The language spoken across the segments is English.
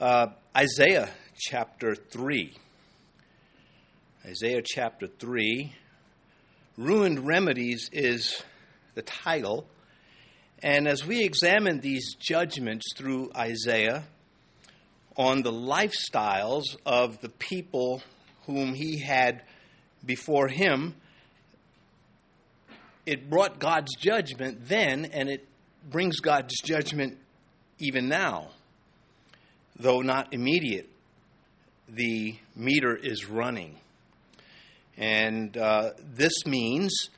Uh, Isaiah chapter 3. Isaiah chapter 3. Ruined Remedies is the title. And as we examine these judgments through Isaiah on the lifestyles of the people whom he had before him, it brought God's judgment then, and it brings God's judgment even now, though not immediate. The meter is running. And uh, this means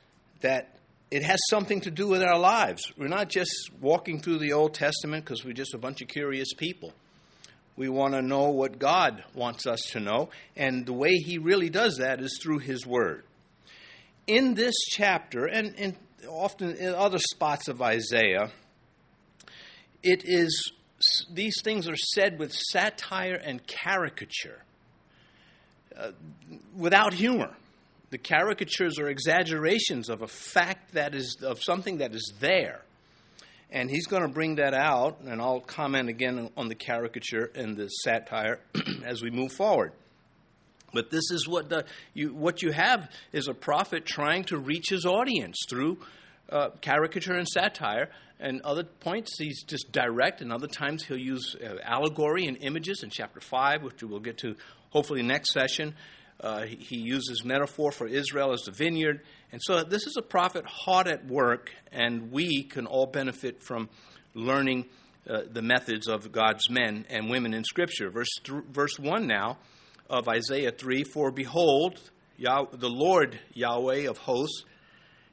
that it has something to do with our lives. We're not just walking through the Old Testament because we're just a bunch of curious people. We want to know what God wants us to know, and the way He really does that is through His Word. In this chapter, and, and often in other spots of Isaiah, it is these things are said with satire and caricature, uh, without humor. The caricatures are exaggerations of a fact that is of something that is there. And he's going to bring that out and i'll comment again on the caricature and the satire as we move forward. But this is what the, you, what you have is a prophet trying to reach his audience through uh, caricature and satire and other points he's just direct and other times he'll use uh, allegory and images in chapter 5 which we'll get to hopefully next session uh, he, uses metaphor for Israel as the vineyard. And so this is a prophet hard at work, and we can all benefit from learning uh, the methods of God's men and women in Scripture. Verse, th- verse 1 now of Isaiah 3 For behold, Yah- the Lord Yahweh of hosts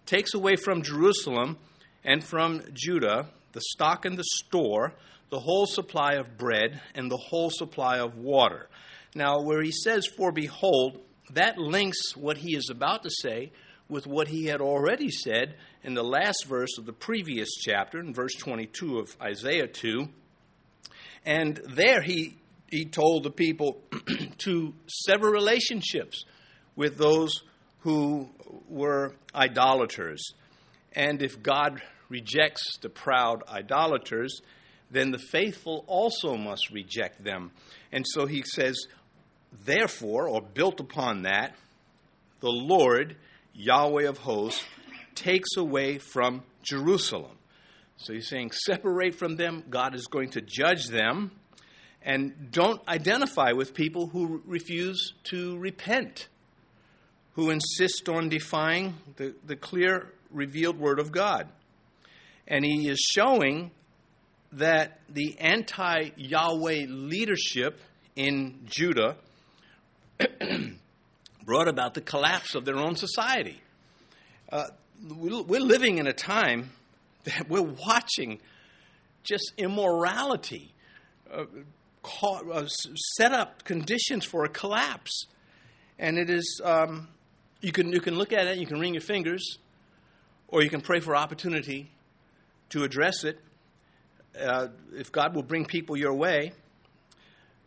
takes away from Jerusalem and from Judah the stock and the store, the whole supply of bread, and the whole supply of water now, where he says, For behold, that links what he is about to say with what he had already said in the last verse of the previous chapter, in verse 22 of Isaiah 2. And there he, he told the people to sever relationships with those who were idolaters. And if God rejects the proud idolaters, then the faithful also must reject them. And so he says, Therefore, or built upon that, the Lord, Yahweh of hosts, takes away from Jerusalem. So he's saying, separate from them. God is going to judge them. And don't identify with people who refuse to repent, who insist on defying the, the clear, revealed word of God. And he is showing that the anti Yahweh leadership in Judah brought about the collapse of their own society. Uh, we're living in a time that we're watching just immorality uh, uh, set up conditions for a collapse. And it is, um, you, can, you can look at it, you can wring your fingers, or you can pray for opportunity to address it. Uh, if God will bring people your way,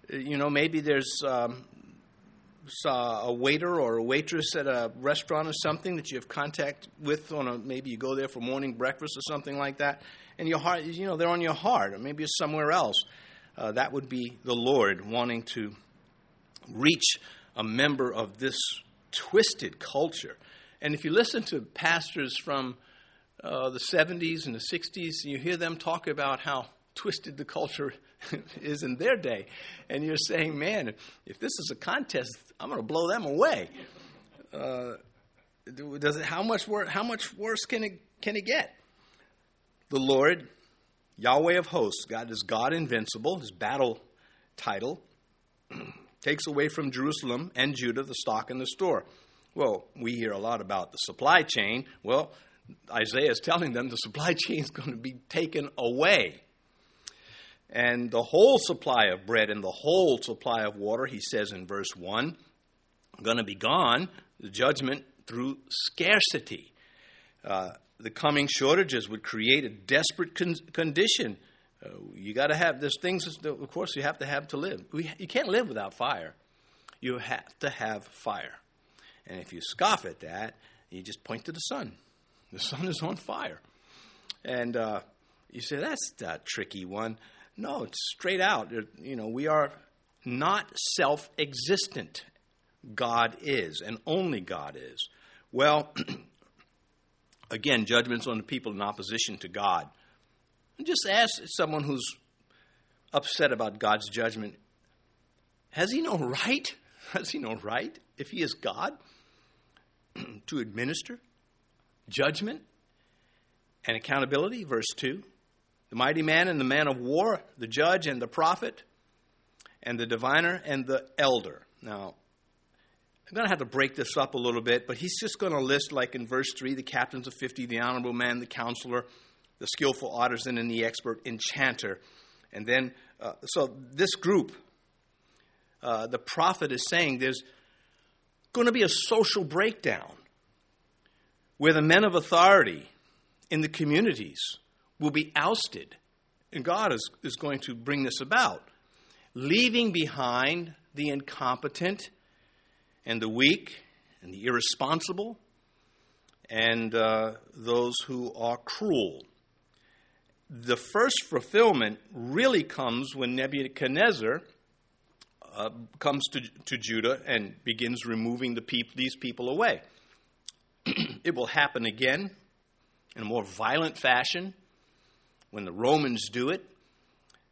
you know, maybe there's um, a waiter or a waitress at a restaurant or something that you have contact with on a maybe you go there for morning breakfast or something like that, and your heart, you know, they're on your heart, or maybe it's somewhere else. Uh, that would be the Lord wanting to reach a member of this twisted culture. And if you listen to pastors from uh, the 70s and the 60s, you hear them talk about how twisted the culture is in their day. And you're saying, man, if this is a contest, I'm going to blow them away. Uh, does it, how, much wor- how much worse can it, can it get? The Lord, Yahweh of hosts, God is God invincible, his battle title, takes away from Jerusalem and Judah the stock and the store. Well, we hear a lot about the supply chain. Well, Isaiah is telling them the supply chain is going to be taken away and the whole supply of bread and the whole supply of water, he says in verse 1, going to be gone, the judgment through scarcity. Uh, the coming shortages would create a desperate con- condition. Uh, you got to have, there's things, of course, you have to have to live. We, you can't live without fire. You have to have fire. And if you scoff at that, you just point to the sun. The sun is on fire. And uh, you say, that's a tricky one. No, it's straight out. You know, we are not self existent. God is, and only God is. Well, again, judgments on the people in opposition to God. Just ask someone who's upset about God's judgment has he no right? Has he no right, if he is God, to administer judgment and accountability? Verse 2 The mighty man and the man of war, the judge and the prophet, and the diviner and the elder. Now, I'm going to have to break this up a little bit, but he's just going to list, like in verse 3, the captains of 50, the honorable man, the counselor, the skillful artisan, and the expert enchanter. And then, uh, so this group, uh, the prophet is saying there's going to be a social breakdown where the men of authority in the communities will be ousted. And God is, is going to bring this about, leaving behind the incompetent and the weak and the irresponsible and uh, those who are cruel. The first fulfillment really comes when Nebuchadnezzar uh, comes to, to Judah and begins removing the peop- these people away. it will happen again in a more violent fashion when the Romans do it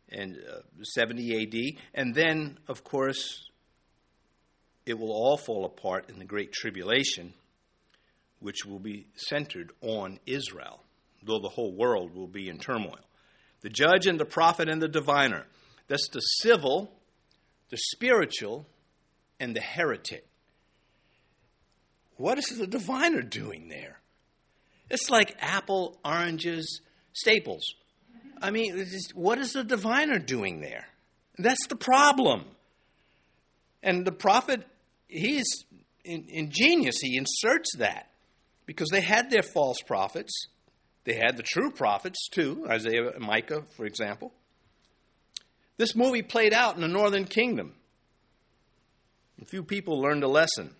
in uh, 70 AD. And then, of course, it will all fall apart in the Great Tribulation, which will be centered on Israel, though the whole world will be in turmoil. The judge and the prophet and the diviner. That's the civil, the spiritual, and the heretic. What is the diviner doing there? It's like apple, oranges, staples. I mean, what is the diviner doing there? That's the problem. And the prophet, he's ingenious. He inserts that because they had their false prophets. They had the true prophets too, Isaiah and Micah, for example. This movie played out in the northern kingdom. A few people learned a lesson.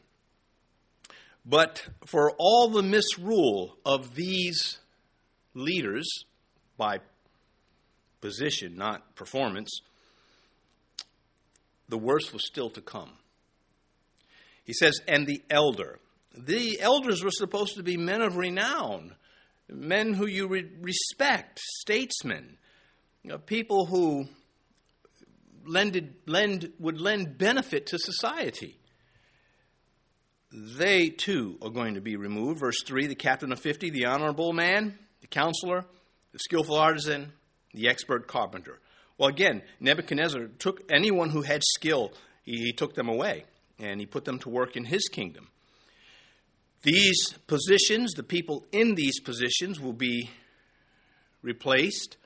But for all the misrule of these leaders by position, not performance, the worst was still to come. He says, and the elder. The elders were supposed to be men of renown, men who you re- respect, statesmen, you know, people who lended, lend, would lend benefit to society. They too are going to be removed. Verse 3 the captain of 50, the honorable man, the counselor, the skillful artisan, the expert carpenter. Well, again, Nebuchadnezzar took anyone who had skill, he, he took them away and he put them to work in his kingdom. These positions, the people in these positions, will be replaced.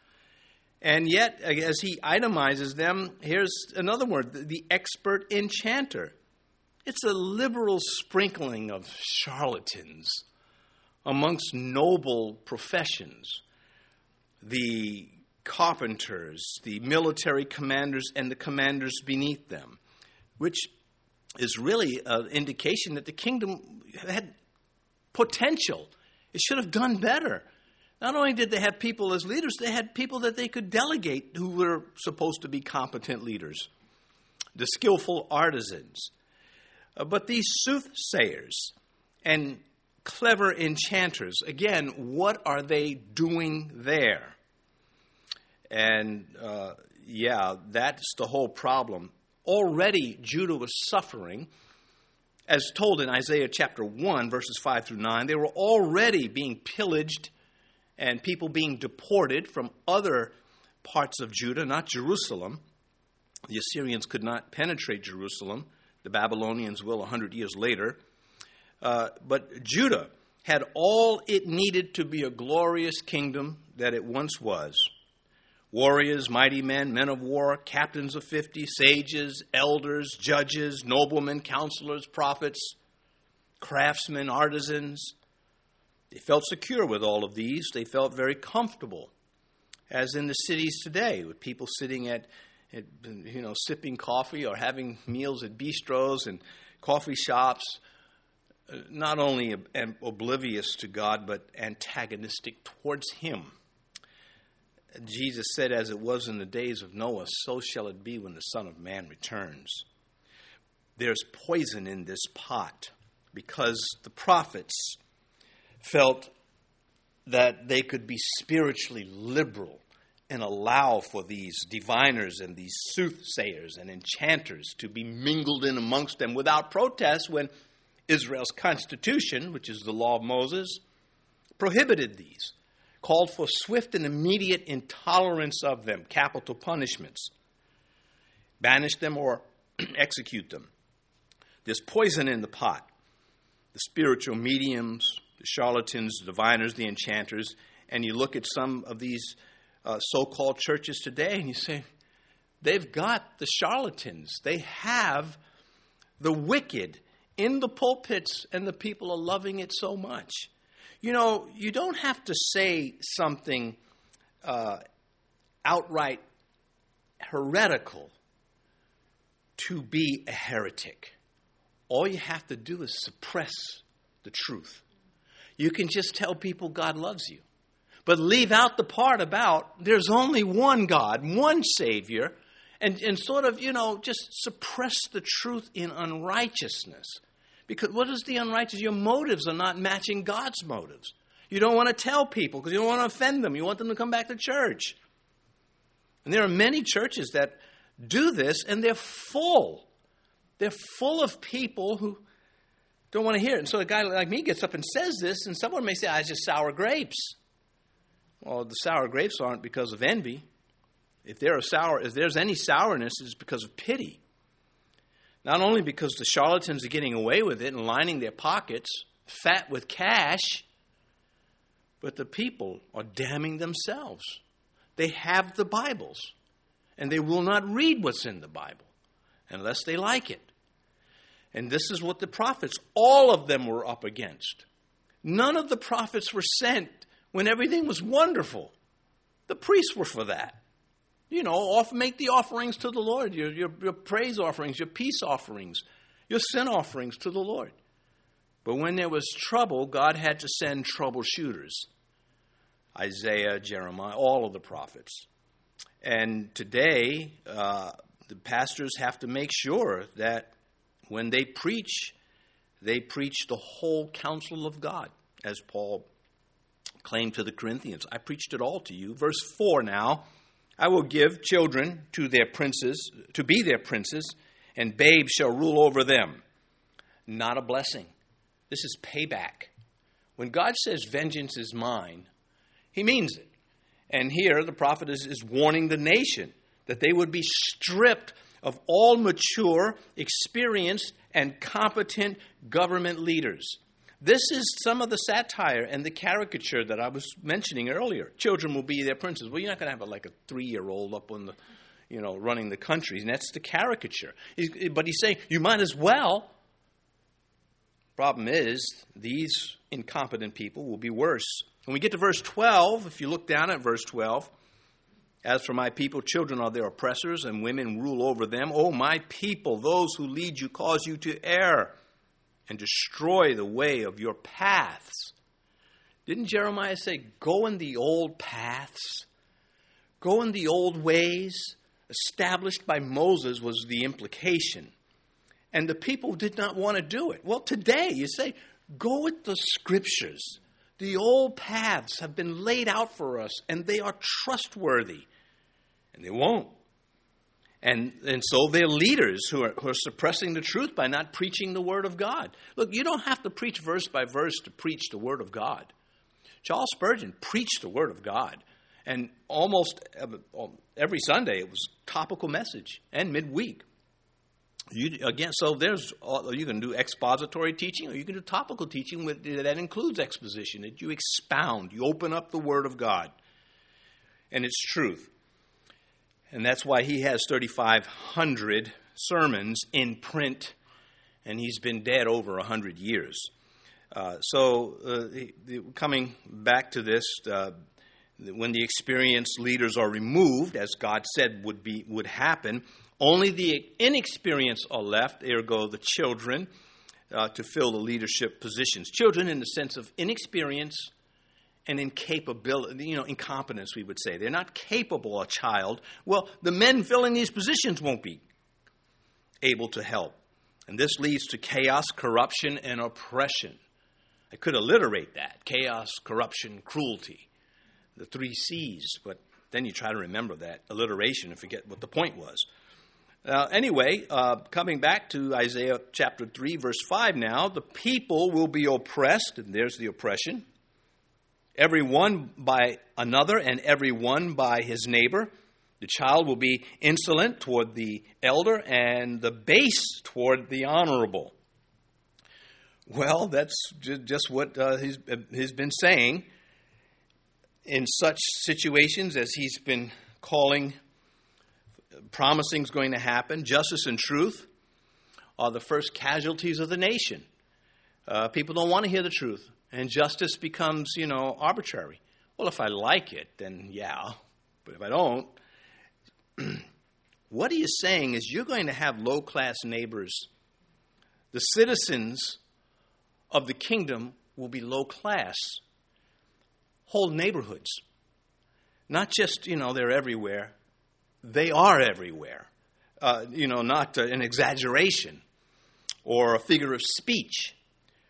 And yet, as he itemizes them, here's another word the expert enchanter. It's a liberal sprinkling of charlatans amongst noble professions. The carpenters, the military commanders, and the commanders beneath them, which is really an indication that the kingdom had potential. It should have done better. Not only did they have people as leaders, they had people that they could delegate who were supposed to be competent leaders, the skillful artisans. Uh, but these soothsayers and clever enchanters, again, what are they doing there? And uh, yeah, that's the whole problem. Already, Judah was suffering. As told in Isaiah chapter 1, verses 5 through 9, they were already being pillaged and people being deported from other parts of Judah, not Jerusalem. The Assyrians could not penetrate Jerusalem. The Babylonians will 100 years later. Uh, but Judah had all it needed to be a glorious kingdom that it once was warriors, mighty men, men of war, captains of fifty, sages, elders, judges, noblemen, counselors, prophets, craftsmen, artisans. They felt secure with all of these. They felt very comfortable, as in the cities today, with people sitting at you know, sipping coffee or having meals at bistros and coffee shops, uh, not only oblivious to God, but antagonistic towards Him. Jesus said, As it was in the days of Noah, so shall it be when the Son of Man returns. There's poison in this pot because the prophets felt that they could be spiritually liberal and allow for these diviners and these soothsayers and enchanters to be mingled in amongst them without protest when Israel's constitution, which is the law of Moses, prohibited these, called for swift and immediate intolerance of them, capital punishments, banish them or execute them. There's poison in the pot. The spiritual mediums, the charlatans, the diviners, the enchanters, and you look at some of these uh, so called churches today and you say, they've got the charlatans, they have the wicked in the pulpits, and the people are loving it so much. You know, you don't have to say something uh, outright heretical to be a heretic. All you have to do is suppress the truth. You can just tell people God loves you but leave out the part about there's only one God, one Savior, and, and sort of, you know, just suppress the truth in unrighteousness. Because what is the unrighteous? Your motives are not matching God's motives. You don't want to tell people because you don't want to offend them. You want them to come back to church. And there are many churches that do this, and they're full. They're full of people who don't want to hear it. And so a guy like me gets up and says this, and someone may say, ah, I just sour grapes. Well, the sour grapes aren't because of envy. If there are sour, if there's any sourness, it's because of pity. Not only because the charlatans are getting away with it and lining their pockets, fat with cash, but the people are damning themselves. They have the Bibles, and they will not read what's in the Bible unless they like it. And this is what the prophets, all of them were up against. None of the prophets were sent when everything was wonderful. The priests were for that. You know, off, make the offerings to the Lord, your, your, your praise offerings, your peace offerings, your sin offerings to the Lord. But when there was trouble, God had to send troubleshooters Isaiah, Jeremiah, all of the prophets. And today, uh, the pastors have to make sure that when they preach, they preach the whole counsel of God, as Paul claimed to the Corinthians. I preached it all to you. Verse 4 now I will give children to their princes, to be their princes, and babes shall rule over them. Not a blessing. This is payback. When God says, Vengeance is mine, he means it. And here the prophet is, is warning the nation that they would be stripped of all mature, experienced, and competent government leaders. This is some of the satire and the caricature that I was mentioning earlier. Children will be their princes. Well, you're not going to have a, like a three-year-old up on the, you know, running the country. And that's the caricature. He's, but he's saying you might as well. Problem is, these incompetent people will be worse. When we get to verse 12, if you look down at verse 12, as for my people, children are their oppressors, and women rule over them. Oh, my people, those who lead you cause you to err and destroy the way of your paths. Didn't Jeremiah say, Go in the old paths? Go in the old ways? Established by Moses was the implication. And the people did not want to do it. Well, today you say, Go with the scriptures. The old paths have been laid out for us, and they are trustworthy. And they won't. And, and so they're leaders who are, who are suppressing the truth by not preaching the Word of God. Look, you don't have to preach verse by verse to preach the Word of God. Charles Spurgeon preached the Word of God. And almost every Sunday it was topical message and midweek. You, again, so there's uh, you can do expository teaching, or you can do topical teaching with, that includes exposition. That you expound, you open up the Word of God, and its truth. And that's why he has 3,500 sermons in print, and he's been dead over 100 years. Uh, so, uh, coming back to this, uh, when the experienced leaders are removed, as God said would be would happen, only the inexperienced are left. Ergo, the children uh, to fill the leadership positions. Children, in the sense of inexperience an incapability, you know, incompetence, we would say. They're not capable, a child. Well, the men filling these positions won't be able to help. And this leads to chaos, corruption, and oppression. I could alliterate that chaos, corruption, cruelty, the three C's, but then you try to remember that alliteration and forget what the point was. Uh, anyway, uh, coming back to Isaiah chapter 3, verse 5 now, the people will be oppressed, and there's the oppression, every one by another, and every one by his neighbor. The child will be insolent toward the elder, and the base toward the honorable. Well, that's just what uh, he's, he's been saying in such situations as he's been calling promising is going to happen. Justice and truth are the first casualties of the nation. Uh, people don't want to hear the truth, and justice becomes, you know, arbitrary. Well, if I like it, then yeah, but if I don't, what he is saying is you're going to have low class neighbors. The citizens of the kingdom will be low class. Whole neighborhoods. Not just, you know, they're everywhere, they are everywhere. Uh, you know, not uh, an exaggeration or a figure of speech.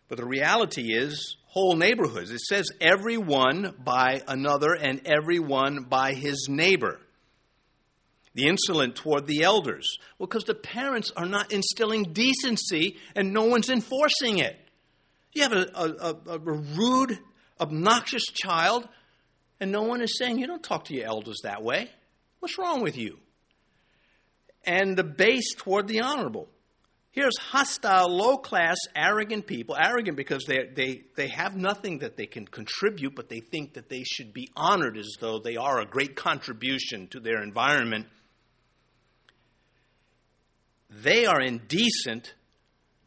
But the reality is, whole neighborhoods. It says everyone by another and everyone by his neighbor. The insolent toward the elders. Well, because the parents are not instilling decency and no one's enforcing it. You have a, a, a, a rude, obnoxious child, and no one is saying, You don't talk to your elders that way. What's wrong with you? And the base toward the honorable. Here's hostile, low class, arrogant people. Arrogant because they, they, they have nothing that they can contribute, but they think that they should be honored as though they are a great contribution to their environment. They are indecent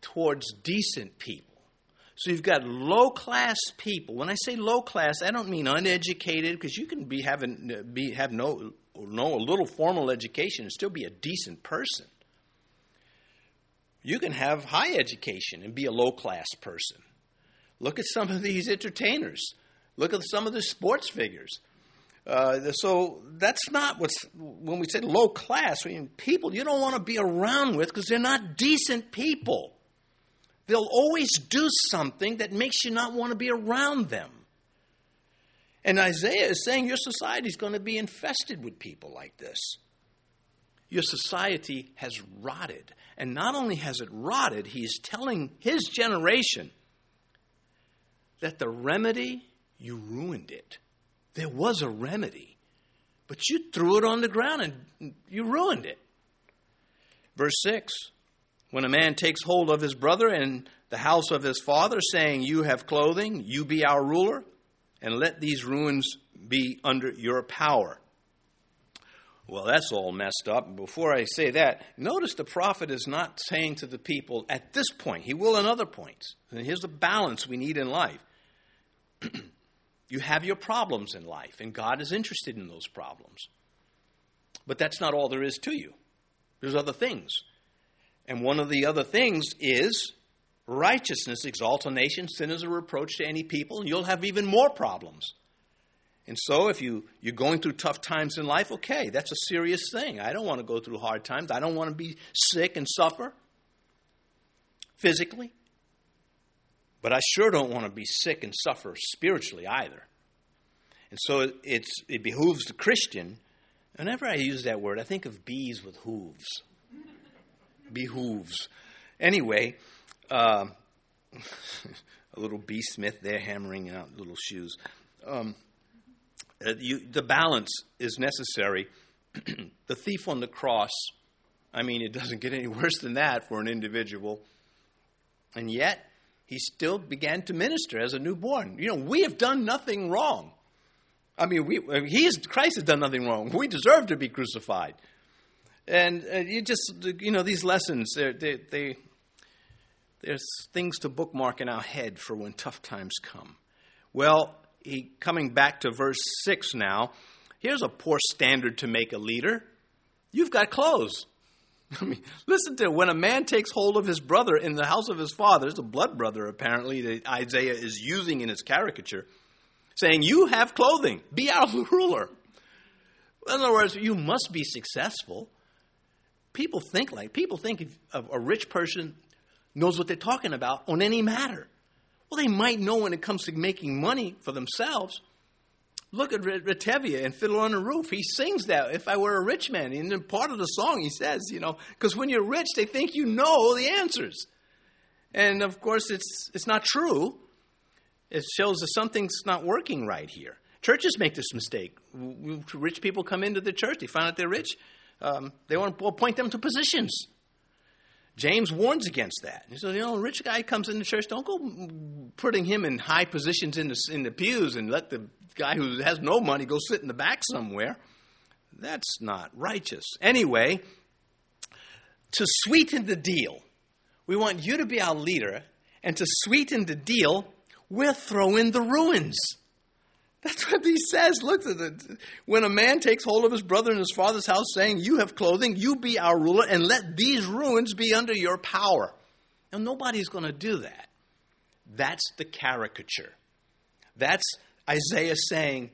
towards decent people. So you've got low class people. When I say low class, I don't mean uneducated because you can be having be have no know a little formal education and still be a decent person. You can have high education and be a low class person. Look at some of these entertainers. Look at some of the sports figures. Uh, so that's not what's when we say low class. I mean, people you don't want to be around with because they're not decent people. They'll always do something that makes you not want to be around them. And Isaiah is saying your society is going to be infested with people like this. Your society has rotted. And not only has it rotted, he's telling his generation that the remedy, you ruined it. There was a remedy, but you threw it on the ground and you ruined it. Verse 6 When a man takes hold of his brother and the house of his father, saying, You have clothing, you be our ruler, and let these ruins be under your power. Well, that's all messed up. Before I say that, notice the prophet is not saying to the people at this point, he will in other points. And here's the balance we need in life. you have your problems in life, and God is interested in those problems. But that's not all there is to you, there's other things. And one of the other things is Righteousness exalts a nation, sin is a reproach to any people, and you'll have even more problems. And so, if you, you're going through tough times in life, okay, that's a serious thing. I don't want to go through hard times. I don't want to be sick and suffer physically. But I sure don't want to be sick and suffer spiritually either. And so it's, it behooves the Christian. Whenever I use that word, I think of bees with hooves. behooves. Anyway, uh, a little B. Smith there hammering out little shoes. Um, uh, you, the balance is necessary. the thief on the cross, I mean, it doesn't get any worse than that for an individual. And yet, he still began to minister as a newborn. You know, we have done nothing wrong. I mean, we, he is, Christ has done nothing wrong. We deserve to be crucified. And uh, you just, you know, these lessons, they, they, there's things to bookmark in our head for when tough times come. Well, he, coming back to verse 6 now, here's a poor standard to make a leader. You've got clothes. I mean, listen to it. When a man takes hold of his brother in the house of his father, it's a blood brother apparently that Isaiah is using in his caricature, saying, You have clothing, be our ruler. In other words, you must be successful. People think like people think of a rich person knows what they're talking about on any matter. Well, they might know when it comes to making money for themselves. Look at Retevia and Fiddler on the Roof. He sings that, if I were a rich man. And in part of the song, he says, you know, because when you're rich, they think you know the answers. And of course, it's, it's not true. It shows that something's not working right here. Churches make this mistake. Rich people come into the church, they find out they're rich, um, they want to appoint them to positions. James warns against that. He says, you know, a rich guy comes into church, don't go putting him in high positions in the, in the pews and let the guy who has no money go sit in the back somewhere. That's not righteous. Anyway, to sweeten the deal, we want you to be our leader, and to sweeten the deal, we'll throw in the ruins. That's what he says. Look at it. When a man takes hold of his brother in his father's house, saying, You have clothing, you be our ruler, and let these ruins be under your power. Now, nobody's going to do that. That's the caricature. That's Isaiah saying,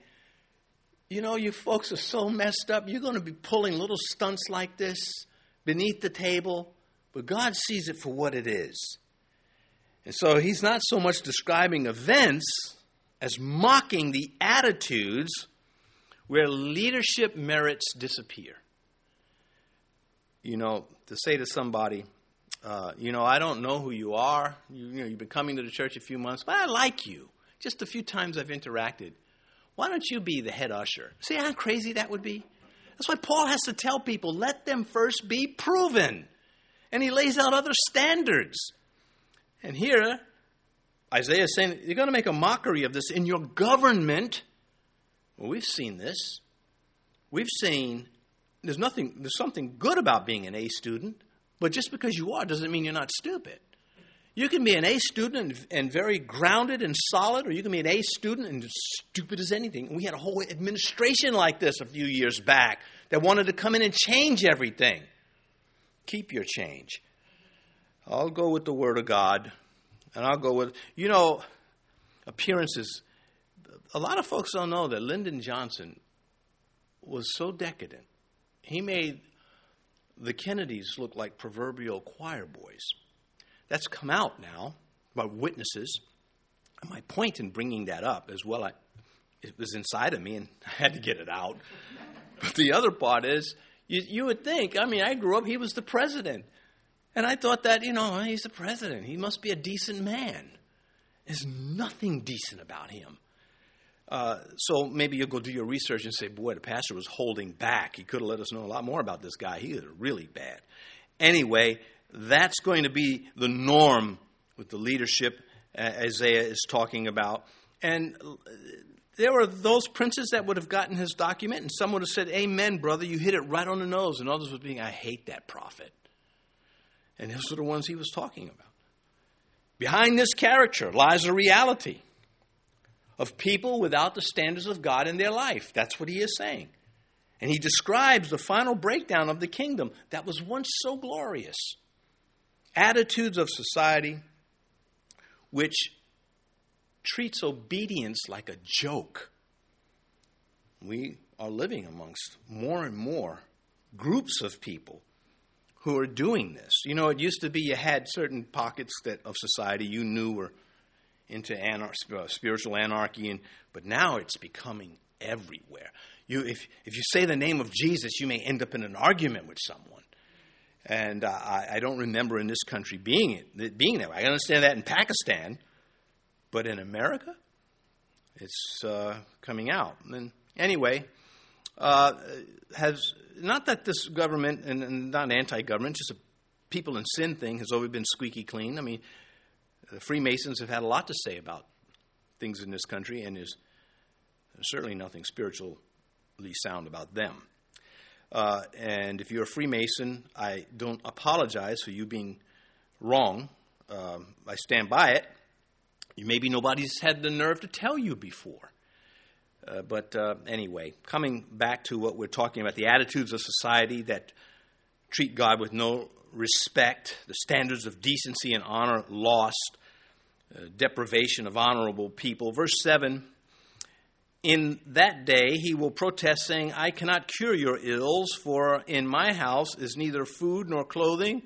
You know, you folks are so messed up. You're going to be pulling little stunts like this beneath the table, but God sees it for what it is. And so he's not so much describing events as mocking the attitudes where leadership merits disappear. You know, to say to somebody, uh, you know, I don't know who you are. You, you know, you've been coming to the church a few months, but I like you. Just a few times I've interacted. Why don't you be the head usher? See how crazy that would be? That's why Paul has to tell people let them first be proven. And he lays out other standards. And here, Isaiah is saying, You're going to make a mockery of this in your government. Well, we've seen this. We've seen there's nothing, there's something good about being an A student, but just because you are doesn't mean you're not stupid. You can be an A student and, and, very grounded and solid, or you can be an A student and stupid as anything. We had a whole administration like this a few years back that wanted to come in and change everything. Keep your change. I'll go with the Word of God and I'll go with, you know, appearances. A lot of folks don't know that Lyndon Johnson was so decadent. He made the Kennedys look like proverbial choir boys. That's come out now by witnesses. And my point in bringing that up as well, I, it was inside of me and I had to get it out. But the other part is, you, you would think, I mean, I grew up, he was the president. And I thought that, you know, he's the president. He must be a decent man. There's nothing decent about him. Uh, so maybe you'll go do your research and say, boy, the pastor was holding back. He could have let us know a lot more about this guy. He is really bad. Anyway, that's going to be the norm with the leadership Isaiah is talking about. And there were those princes that would have gotten his document, and some would have said, Amen, brother, you hit it right on the nose. And others would be, I hate that prophet. And those are the ones he was talking about. Behind this character lies a reality of people without the standards of God in their life. That's what he is saying. And he describes the final breakdown of the kingdom that was once so glorious. Attitudes of society which treats obedience like a joke. We are living amongst more and more groups of people who are doing this. You know, it used to be you had certain pockets that of society you knew were into anar- uh, spiritual anarchy, and, but now it's becoming everywhere. You, if, if you say the name of Jesus, you may end up in an argument with someone. And I, I, don't remember in this country being it, being that. I understand that in Pakistan, but in America, it's uh, coming out. And anyway, uh, has not that this government, and, and not anti-government, just a people in sin thing has always been squeaky clean. I mean, the Freemasons have had a lot to say about things in this country, and there's certainly nothing spiritually sound about them. Uh, and if you're a Freemason, I don't apologize for you being wrong. Um, I stand by it. Maybe nobody's had the nerve to tell you before. Uh, but uh, anyway, coming back to what we're talking about the attitudes of society that treat God with no respect, the standards of decency and honor lost, uh, deprivation of honorable people. Verse 7 in that day he will protest, saying, I cannot cure your ills, for in my house is neither food nor clothing.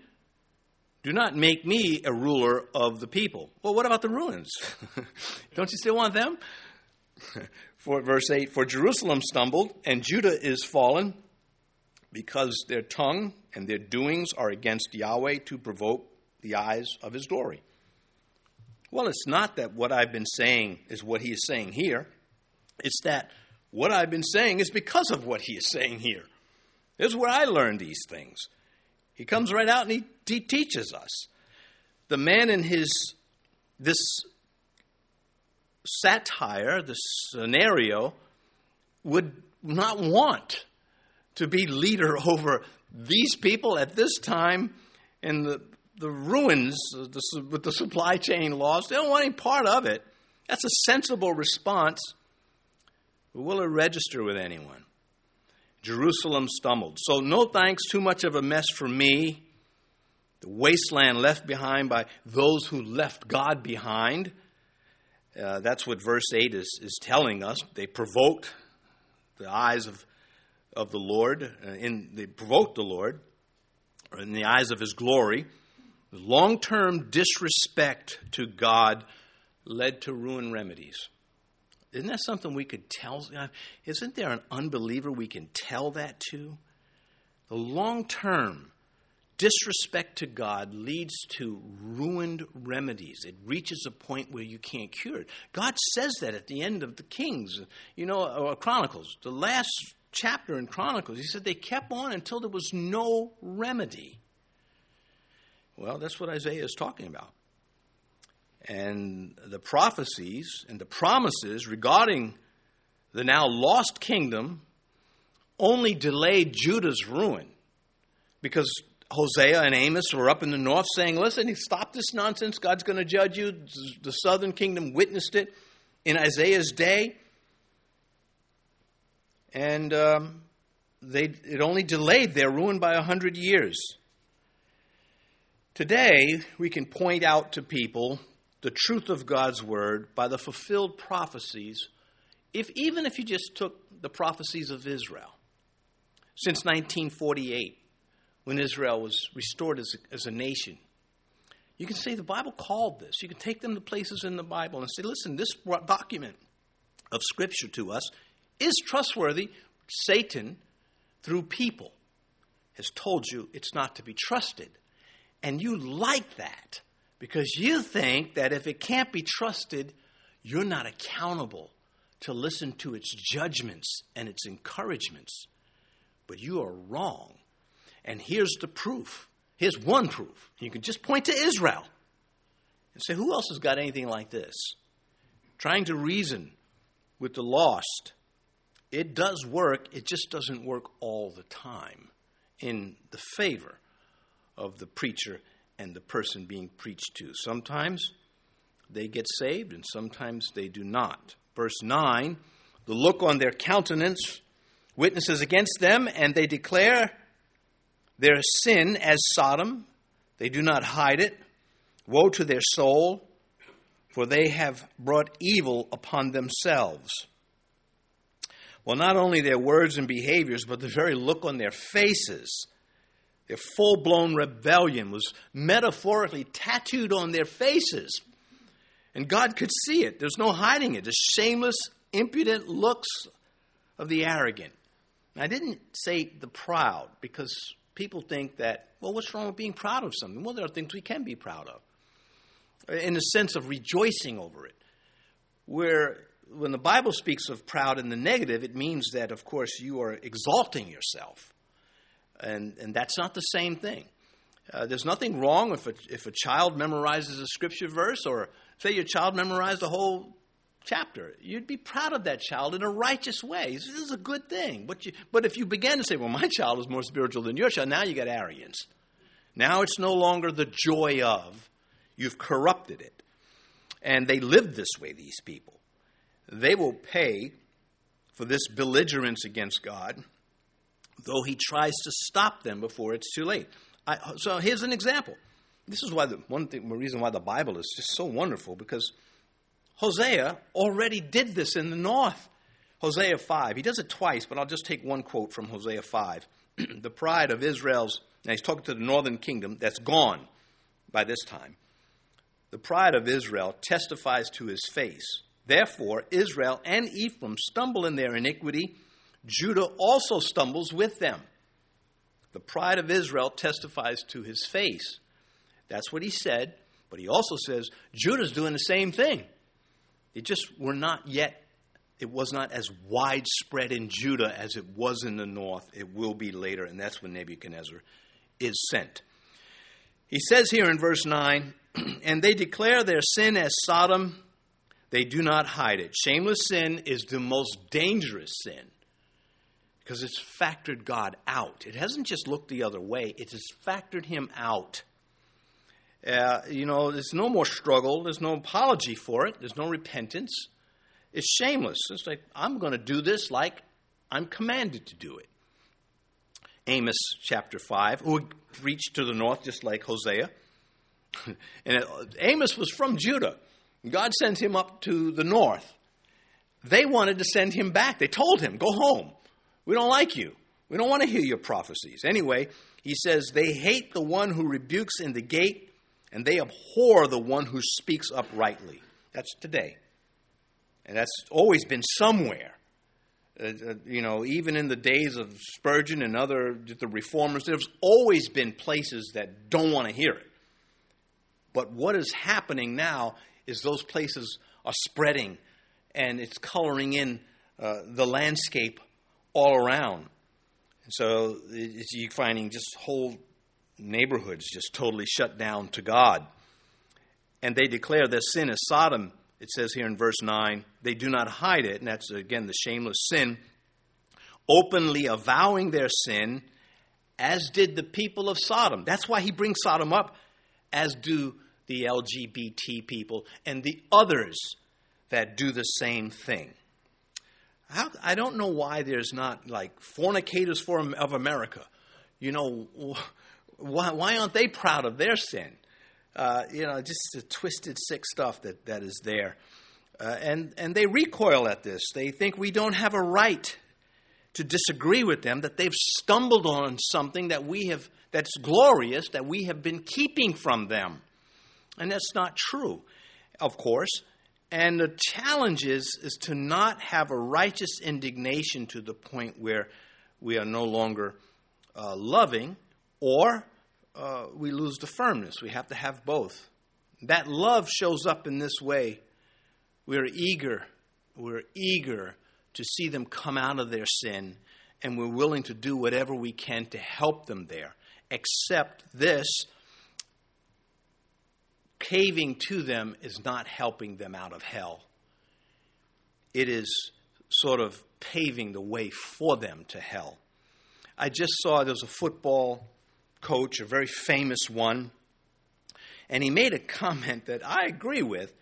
Do not make me a ruler of the people. Well, what about the ruins? Don't you still want them? for verse 8 For Jerusalem stumbled, and Judah is fallen, because their tongue and their doings are against Yahweh to provoke the eyes of his glory. Well, it's not that what I've been saying is what he is saying here. It's that what I've been saying is because of what he is saying here. This is where I learned these things. He comes right out and he, he teaches us. The man in his this satire, the scenario, would not want to be leader over these people at this time in the, the ruins the, with the supply chain lost. They don't want any part of it. That's a sensible response but will it register with anyone? Jerusalem stumbled. So, no thanks, too much of a mess for me. The wasteland left behind by those who left God behind. Uh, that's what verse 8 is, is telling us. They provoked the eyes of, of the Lord, uh, in, they provoked the Lord in the eyes of his glory. Long term disrespect to God led to ruin remedies. Isn't that something we could tell? Isn't there an unbeliever we can tell that to? The long term disrespect to God leads to ruined remedies. It reaches a point where you can't cure it. God says that at the end of the Kings, you know, or Chronicles, the last chapter in Chronicles. He said they kept on until there was no remedy. Well, that's what Isaiah is talking about and the prophecies and the promises regarding the now lost kingdom only delayed Judah's ruin because Hosea and Amos were up in the north saying, Listen, stop this nonsense. God's going to judge you. The southern kingdom witnessed it in Isaiah's day. And um, they, it only delayed their ruin by a hundred years. Today, we can point out to people the truth of God's word by the fulfilled prophecies, if even if you just took the prophecies of Israel since 1948, when Israel was restored as a, as a nation. You can say the Bible called this. You can take them to places in the Bible and say, listen, this document of Scripture to us is trustworthy. Satan, through people, has told you it's not to be trusted. And you like that because you think that if it can't be trusted, you're not accountable to listen to its judgments and its encouragements. But you are wrong. And here's the proof. Here's one proof. You can just point to Israel and say, who else has got anything like this? Trying to reason with the lost. It does work, it just doesn't work all the time in the favor of the preacher and the person being preached to. Sometimes they get saved and sometimes they do not. Verse 9 the look on their countenance witnesses against them, and they declare their sin as Sodom. They do not hide it. Woe to their soul, for they have brought evil upon themselves. Well, not only their words and behaviors, but the very look on their faces their full blown rebellion was metaphorically tattooed on their faces. And God could see it. There's no hiding it. The shameless, impudent looks of the arrogant. And I didn't say the proud because people think that, well, what's wrong with being proud of something? Well, there are things we can be proud of in the sense of rejoicing over it. Where when the Bible speaks of proud in the negative, it means that, of course, you are exalting yourself. And, and that's not the same thing. Uh, there's nothing wrong if a, if a child memorizes a scripture verse or say your child memorized a whole chapter. You'd be proud of that child in a righteous way. This is a good thing. But, you, but if you began to say, well, my child is more spiritual than your child, now you got arrogance. Now it's no longer the joy of. You've corrupted it. And they lived this way, these people. They will pay for this belligerence against God though he tries to stop them before it's too late. I, so here's an example. This is why the one thing, one reason why the Bible is just so wonderful because Hosea already did this in the north Hosea 5. He does it twice, but I'll just take one quote from Hosea 5. the pride of Israel's, now he's talking to the northern kingdom that's gone by this time. The pride of Israel testifies to his face. Therefore, Israel and Ephraim stumble in their iniquity. Judah also stumbles with them. The pride of Israel testifies to his face. That's what he said, but he also says Judah's doing the same thing. It just were not yet, it was not as widespread in Judah as it was in the north. It will be later, and that's when Nebuchadnezzar is sent. He says here in verse 9, and they declare their sin as Sodom, they do not hide it. Shameless sin is the most dangerous sin because it's factored God out. It hasn't just looked the other way, it has factored Him out. Uh, you know, there's no more struggle, there's no apology for it, there's no repentance. It's shameless. It's like, I'm going to do this like I'm commanded to do it. Amos chapter 5, who reached to the north just like Hosea. and Amos was from Judah. God sent him up to the north. They wanted to send him back. They told him, Go home. We don't like you. We don't want to hear your prophecies. Anyway, he says, They hate the one who rebukes in the gate, and they abhor the one who speaks uprightly. That's today. And that's always been somewhere. Uh, uh, you know, even in the days of Spurgeon and other the reformers, there's always been places that don't want to hear it. But what is happening now is those places are spreading and it's coloring in uh, the landscape all around. And so you're finding just whole neighborhoods just totally shut down to God. And they declare their sin is Sodom it says here in verse 9, they do not hide it, and that's again the shameless sin, openly avowing their sin, as did the people of Sodom. That's why he brings Sodom up, as do the LGBT people and the others that do the same thing. How, I don't know why there's not like fornicators for, of America. You know, why, why aren't they proud of their sin? Uh, you know, just the twisted, sick stuff that, that is there. Uh, and, and they recoil at this. They think we don't have a right to disagree with them, that they've stumbled on something that we have, that's glorious, that we have been keeping from them. And that's not true, of course. And the challenge is, is to not have a righteous indignation to the point where we are no longer uh, loving or uh, we lose the firmness. We have to have both. That love shows up in this way. We're eager, we're eager to see them come out of their sin, and we're willing to do whatever we can to help them there. Except this caving to them is not helping them out of hell. It is sort of paving the way for them to hell. I just saw there was a football coach, a very famous one, and he made a comment that I agree with.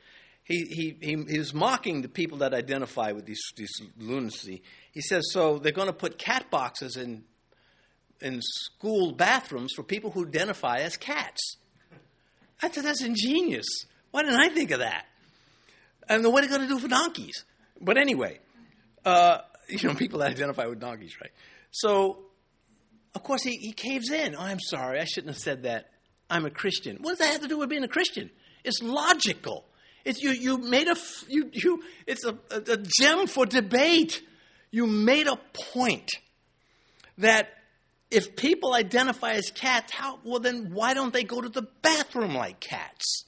He, he, he, he was mocking the people that identify with these lunacy. He says, so they're going to put cat boxes in, in school bathrooms for people who identify as cats. I thought that's ingenious. Why didn't I think of that? And what are they going to do for donkeys? But anyway, uh, you know, people that identify with donkeys, right? So of course, he, he caves in. Oh, I'm sorry, I shouldn't have said that. I'm a Christian. What does that have to do with being a Christian? It's logical. It's you. You made a you you. It's a, a, a gem for debate. You made a point that if people identify as cats, how well then why don't they go to the bathroom like cats?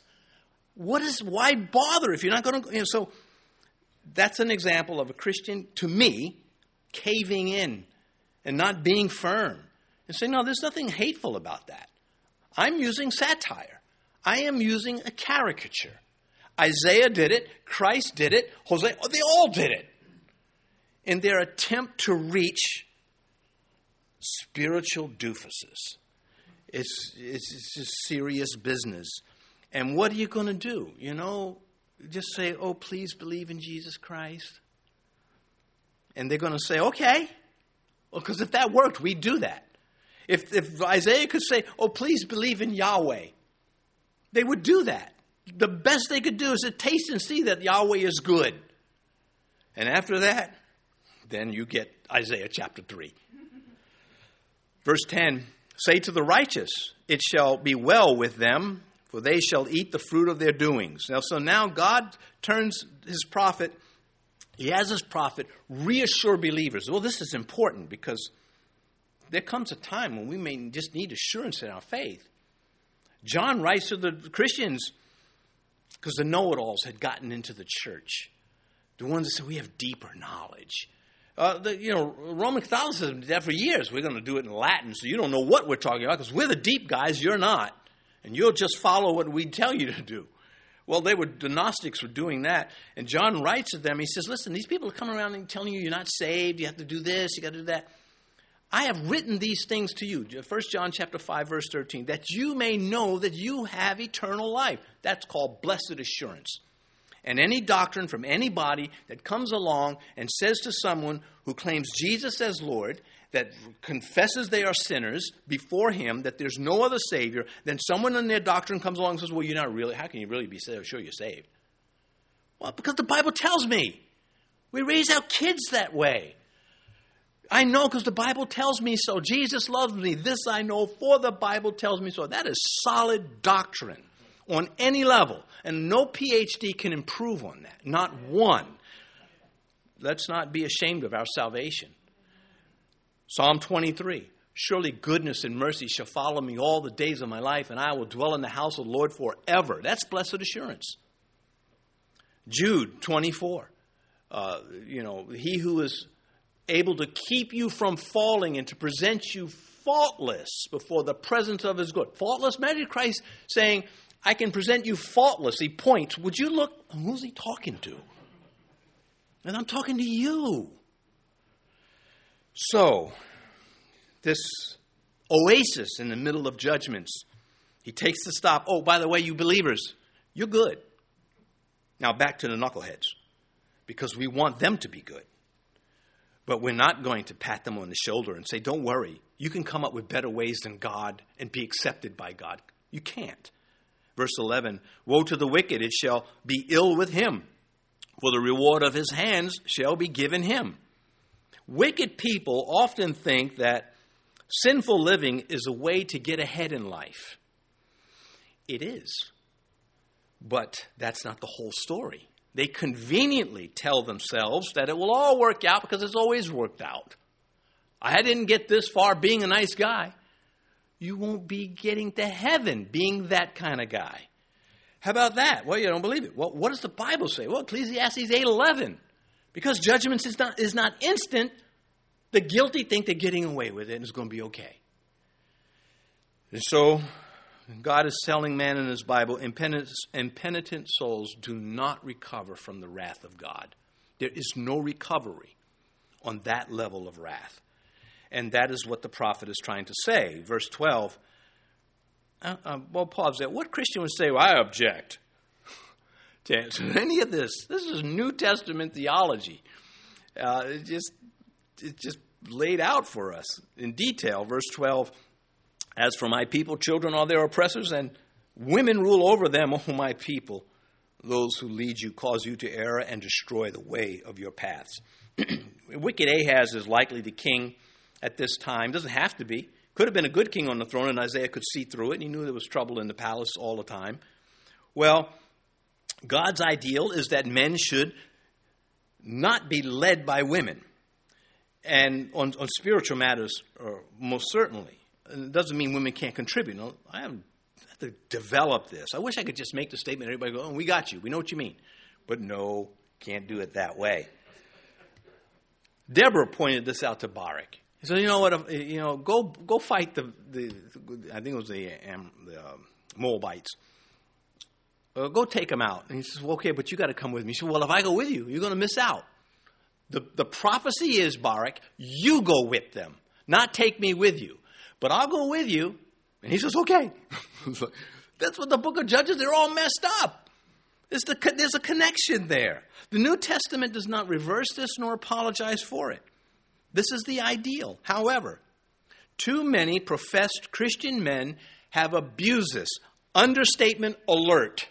What is why bother if you're not going to? You know, so that's an example of a Christian to me caving in and not being firm and say, no, there's nothing hateful about that. I'm using satire. I am using a caricature. Isaiah did it, Christ did it, Hosea, oh, they all did it. In their attempt to reach spiritual doofuses. It's, it's, it's just serious business. And what are you going to do? You know, just say, oh, please believe in Jesus Christ. And they're going to say, okay. Well, because if that worked, we'd do that. If, if Isaiah could say, Oh, please believe in Yahweh, they would do that. The best they could do is to taste and see that Yahweh is good. And after that, then you get Isaiah chapter 3. Verse 10 Say to the righteous, It shall be well with them, for they shall eat the fruit of their doings. Now, so now God turns his prophet, he has his prophet reassure believers. Well, this is important because there comes a time when we may just need assurance in our faith. John writes to the Christians because the know it alls had gotten into the church. The ones that said, We have deeper knowledge. Uh, the, you know, Roman Catholicism did that for years. We're going to do it in Latin, so you don't know what we're talking about because we're the deep guys, you're not. And you'll just follow what we tell you to do. Well, they were, the Gnostics were doing that. And John writes to them, he says, Listen, these people are coming around and telling you you're not saved, you have to do this, you got to do that. I have written these things to you, 1 John chapter 5 verse 13, that you may know that you have eternal life. That's called blessed assurance. And any doctrine from anybody that comes along and says to someone who claims Jesus as Lord, that confesses they are sinners before him, that there's no other Savior, then someone in their doctrine comes along and says, Well, you're not really, how can you really be saved? Sure, you're saved. Well, because the Bible tells me. We raise our kids that way. I know because the Bible tells me so. Jesus loves me. This I know, for the Bible tells me so. That is solid doctrine on any level. And no PhD can improve on that. Not one. Let's not be ashamed of our salvation. Psalm 23 Surely goodness and mercy shall follow me all the days of my life, and I will dwell in the house of the Lord forever. That's blessed assurance. Jude 24. Uh, you know, he who is able to keep you from falling and to present you faultless before the presence of his good. Faultless measure, Christ saying, I can present you faultless. He points. Would you look? Oh, who's he talking to? And I'm talking to you. So, this oasis in the middle of judgments, he takes the stop. Oh, by the way, you believers, you're good. Now back to the knuckleheads, because we want them to be good. But we're not going to pat them on the shoulder and say, don't worry, you can come up with better ways than God and be accepted by God. You can't. Verse 11 Woe to the wicked, it shall be ill with him, for the reward of his hands shall be given him. Wicked people often think that sinful living is a way to get ahead in life. It is. But that's not the whole story. They conveniently tell themselves that it will all work out because it's always worked out. I didn't get this far being a nice guy. You won't be getting to heaven being that kind of guy. How about that? Well, you don't believe it. Well, what does the Bible say? Well, Ecclesiastes 8.11. Because judgment is not, is not instant, the guilty think they're getting away with it and it's going to be okay. And so God is telling man in his Bible, impenitent, souls do not recover from the wrath of God. There is no recovery on that level of wrath. And that is what the prophet is trying to say. Verse 12. Uh, uh, well, Paul said, what Christian would say, well, I object to any of this? This is New Testament theology. Uh, it just, it's just laid out for us in detail. Verse 12 as for my people, children are their oppressors, and women rule over them, O my people. Those who lead you cause you to err and destroy the way of your paths. Wicked Ahaz is likely the king at this time. Doesn't have to be. Could have been a good king on the throne, and Isaiah could see through it, and he knew there was trouble in the palace all the time. Well, God's ideal is that men should not be led by women. And on, on spiritual matters, uh, most certainly. It doesn't mean women can't contribute. No, I have to develop this. I wish I could just make the statement. Everybody go, "Oh, we got you. We know what you mean," but no, can't do it that way. Deborah pointed this out to Barak. He said, "You know what? You know, go go fight the the. I think it was the, um, the uh, Moabites. Uh, go take them out." And he says, well, "Okay, but you got to come with me." He said, "Well, if I go with you, you're going to miss out." The the prophecy is, Barak, you go whip them, not take me with you but I'll go with you. And he says, okay. That's what the book of Judges, they're all messed up. The, there's a connection there. The New Testament does not reverse this nor apologize for it. This is the ideal. However, too many professed Christian men have abused this. Understatement alert.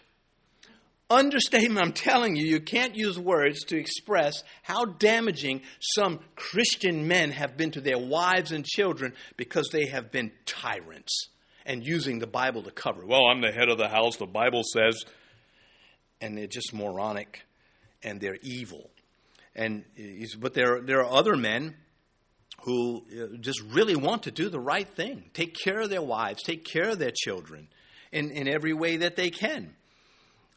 Understatement. I'm telling you, you can't use words to express how damaging some Christian men have been to their wives and children because they have been tyrants and using the Bible to cover. Well, I'm the head of the house, the Bible says. And they're just moronic and they're evil. And but there there are other men who uh, just really want to do the right thing, take care of their wives, take care of their children in, in every way that they can.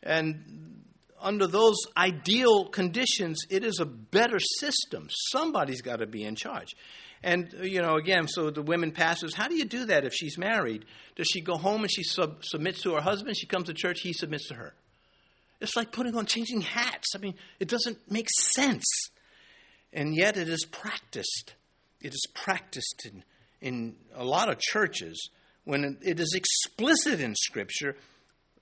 And under those ideal conditions, it is a better system. Somebody's got to be in charge. And, you know, again, so the women pastors, how do you do that if she's married? Does she go home and she sub- submits to her husband? She comes to church, he submits to her. It's like putting on changing hats. I mean, it doesn't make sense. And yet it is practiced. It is practiced in, in a lot of churches when it is explicit in Scripture,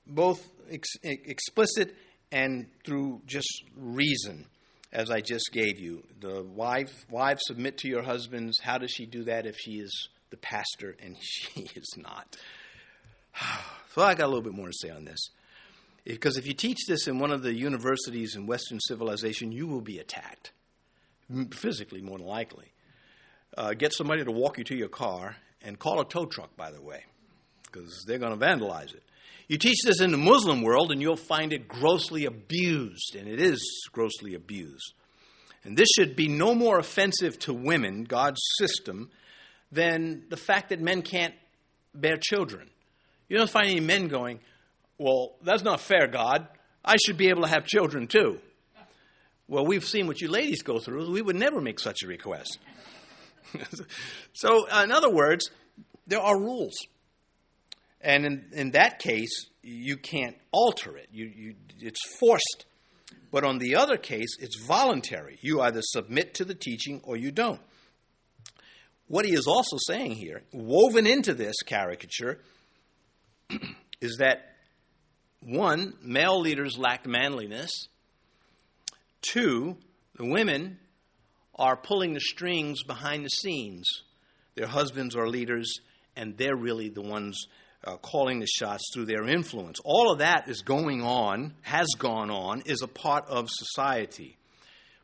both ex- explicit and through just reason, as I just gave you. The wife, wives submit to your husbands. How does she do that if she is the pastor and she is not? So I got a little bit more to say on this. Because if you teach this in one of the universities in Western civilization, you will be attacked, physically more than likely. Uh, get somebody to walk you to your car and call a tow truck, by the way, because they're going to vandalize it. You teach this in the Muslim world, and you'll find it grossly abused, and it is grossly abused. And this should be no more offensive to women, God's system, than the fact that men can't bear children. You don't find any men going, Well, that's not fair, God. I should be able to have children too. Well, we've seen what you ladies go through. We would never make such a request. so, in other words, there are rules. And in, in that case, you can't alter it. You, you, it's forced. But on the other case, it's voluntary. You either submit to the teaching or you don't. What he is also saying here, woven into this caricature, is that one, male leaders lack manliness. Two, the women are pulling the strings behind the scenes. Their husbands are leaders, and they're really the ones uh, calling the shots through their influence. All of that is going on, has gone on, is a part of society.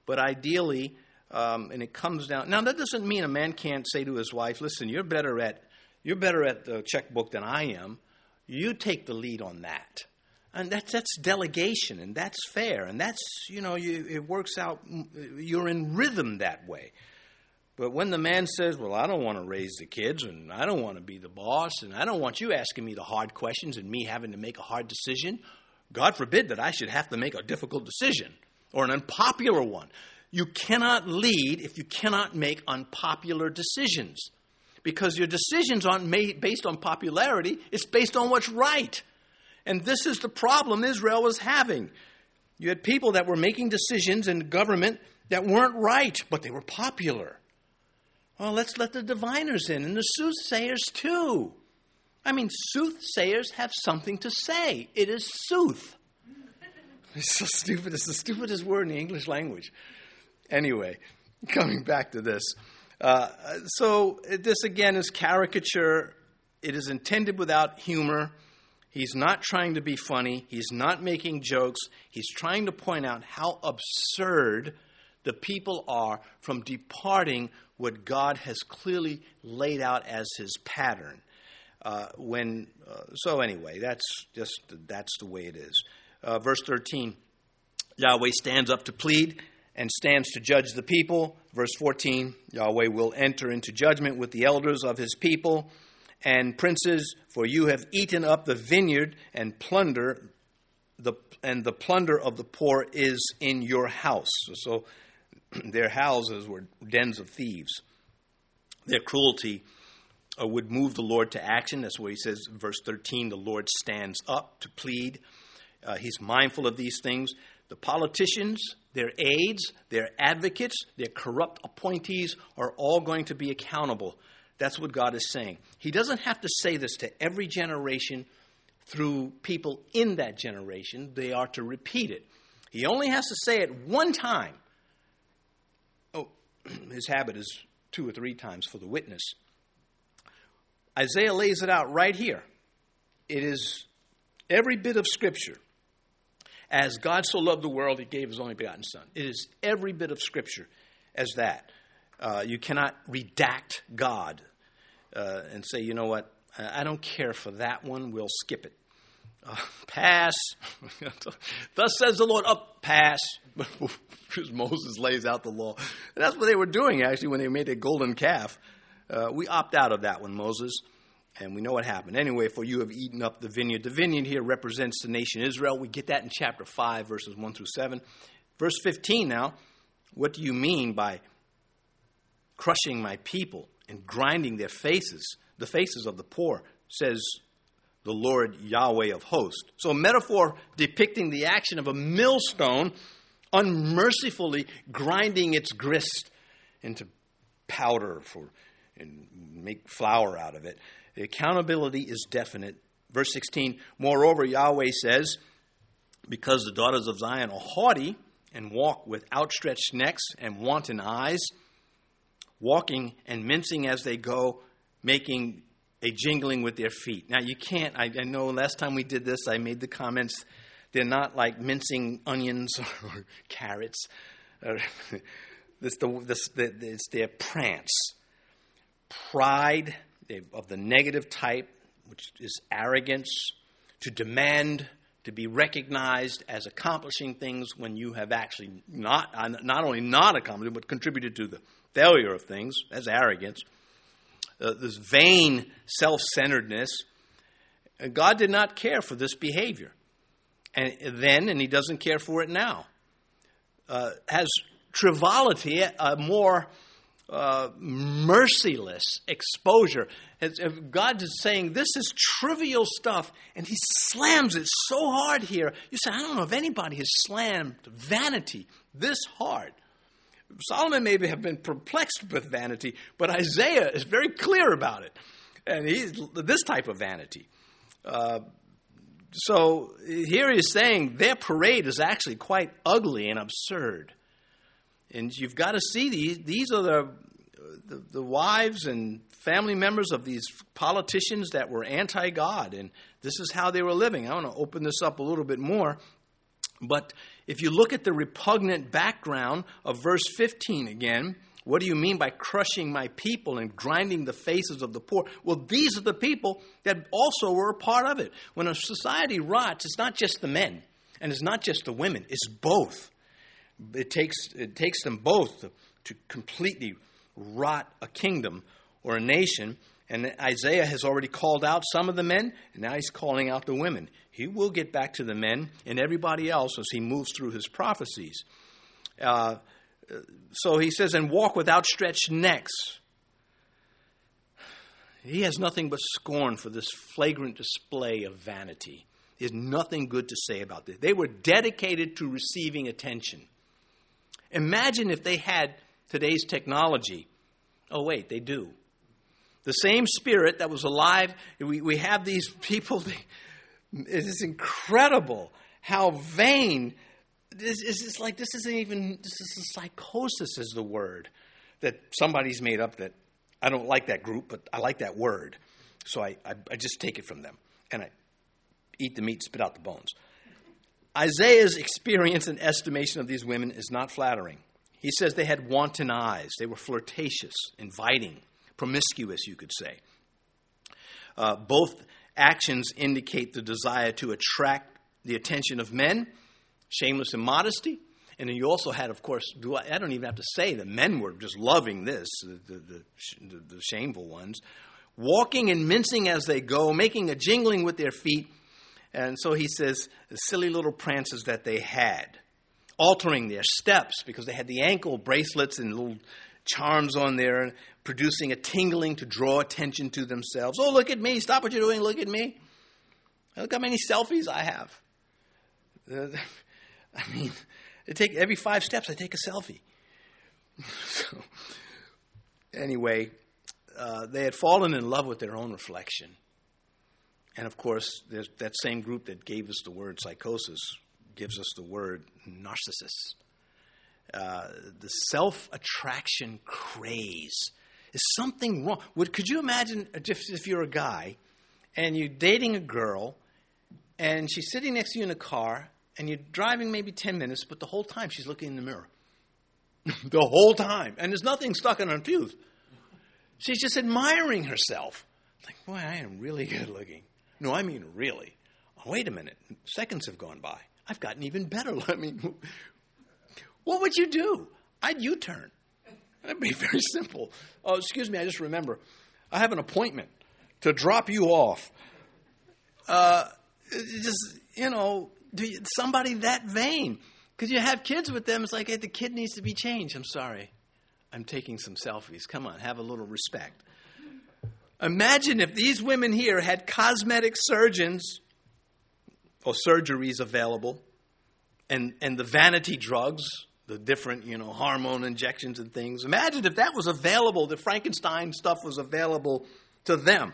But ideally, um, and it comes down. Now that doesn't mean a man can't say to his wife, "Listen, you're better at you're better at the checkbook than I am. You take the lead on that." and that's that's delegation, and that's fair, and that's you know you, it works out. You're in rhythm that way. But when the man says, "Well, I don't want to raise the kids, and I don't want to be the boss, and I don't want you asking me the hard questions and me having to make a hard decision," God forbid that I should have to make a difficult decision or an unpopular one. You cannot lead if you cannot make unpopular decisions. Because your decisions aren't made based on popularity, it's based on what's right. And this is the problem Israel was having. You had people that were making decisions in government that weren't right, but they were popular. Well, let's let the diviners in and the soothsayers too. I mean, soothsayers have something to say. It is sooth. It's so stupid. It's the stupidest word in the English language. Anyway, coming back to this. Uh, so, this again is caricature. It is intended without humor. He's not trying to be funny. He's not making jokes. He's trying to point out how absurd the people are from departing what God has clearly laid out as his pattern. Uh, when uh, so anyway, that's just that's the way it is. Uh, verse thirteen, Yahweh stands up to plead and stands to judge the people. Verse fourteen, Yahweh will enter into judgment with the elders of his people and princes, for you have eaten up the vineyard and plunder the and the plunder of the poor is in your house. So their houses were dens of thieves. Their cruelty uh, would move the Lord to action. That's what he says, verse 13 the Lord stands up to plead. Uh, he's mindful of these things. The politicians, their aides, their advocates, their corrupt appointees are all going to be accountable that's what God is saying. He doesn't have to say this to every generation through people in that generation, they are to repeat it. He only has to say it one time. His habit is two or three times for the witness. Isaiah lays it out right here. It is every bit of Scripture. As God so loved the world, he gave his only begotten Son. It is every bit of Scripture as that. Uh, you cannot redact God uh, and say, you know what, I don't care for that one, we'll skip it. Uh, pass. Thus says the Lord, up, pass. Because Moses lays out the law. And that's what they were doing, actually, when they made a golden calf. Uh, we opt out of that one, Moses. And we know what happened. Anyway, for you have eaten up the vineyard. The vineyard here represents the nation Israel. We get that in chapter 5, verses 1 through 7. Verse 15 now, what do you mean by crushing my people and grinding their faces, the faces of the poor, says the Lord Yahweh of hosts. So, a metaphor depicting the action of a millstone unmercifully grinding its grist into powder for and make flour out of it. The accountability is definite. Verse 16, moreover, Yahweh says, Because the daughters of Zion are haughty and walk with outstretched necks and wanton eyes, walking and mincing as they go, making a jingling with their feet. Now, you can't, I, I know last time we did this, I made the comments, they're not like mincing onions or carrots. this, the, this, the, it's their prance. Pride of the negative type, which is arrogance, to demand to be recognized as accomplishing things when you have actually not, not only not accomplished, but contributed to the failure of things, as arrogance, uh, this vain self centeredness. God did not care for this behavior. And then, and He doesn't care for it now. Uh, has triviality a more uh, merciless exposure. God is saying this is trivial stuff, and He slams it so hard here. You say, I don't know if anybody has slammed vanity this hard. Solomon may have been perplexed with vanity, but Isaiah is very clear about it. And he's this type of vanity. Uh, so here he's saying their parade is actually quite ugly and absurd. And you've got to see these. These are the, the, the wives and family members of these politicians that were anti God. And this is how they were living. I want to open this up a little bit more. But if you look at the repugnant background of verse 15 again, what do you mean by crushing my people and grinding the faces of the poor? Well, these are the people that also were a part of it. When a society rots, it's not just the men and it's not just the women, it's both. It takes, it takes them both to, completely rot a kingdom or a nation. And Isaiah has already called out some of the men, and now he's calling out the women. He will get back to the men and everybody else as he moves through his prophecies. Uh, so he says, and walk with outstretched necks. He has nothing but scorn for this flagrant display of vanity. There's nothing good to say about this. They were dedicated to receiving attention. Imagine if they had today's technology. Oh, wait, they do. The same spirit that was alive, we, we have these people, it is incredible how vain. This is like this isn't even this is a psychosis is the word that somebody's made up that I don't like that group, but I like that word. So I, I, I just take it from them and I eat the meat, spit out the bones. Isaiah's experience and estimation of these women is not flattering. He says they had wanton eyes, they were flirtatious, inviting, promiscuous, you could say. Uh, both actions indicate the desire to attract the attention of men, shameless immodesty. And then you also had, of course, do I, I don't even have to say the men were just loving this, the, the, the, the shameful ones, walking and mincing as they go, making a jingling with their feet. And so he says, the silly little prances that they had, altering their steps because they had the ankle bracelets and little charms on there, producing a tingling to draw attention to themselves. Oh, look at me. Stop what you're doing. Look at me. Look how many selfies I have. I mean, I take every five steps, I take a selfie. so, anyway, uh, they had fallen in love with their own reflection. And of course, that same group that gave us the word psychosis gives us the word narcissist. Uh, the self attraction craze. Is something wrong? Would, could you imagine if, if you're a guy and you're dating a girl and she's sitting next to you in a car and you're driving maybe 10 minutes, but the whole time she's looking in the mirror. the whole time. And there's nothing stuck in her tooth. She's just admiring herself. Like, boy, I am really good looking. No, I mean really. Oh, wait a minute. Seconds have gone by. I've gotten even better. I mean, what would you do? I'd U turn. That'd be very simple. Oh, excuse me, I just remember. I have an appointment to drop you off. Uh, just, you know, somebody that vain. Because you have kids with them, it's like, hey, the kid needs to be changed. I'm sorry. I'm taking some selfies. Come on, have a little respect. Imagine if these women here had cosmetic surgeons or surgeries available and, and the vanity drugs, the different, you know, hormone injections and things. Imagine if that was available, the Frankenstein stuff was available to them.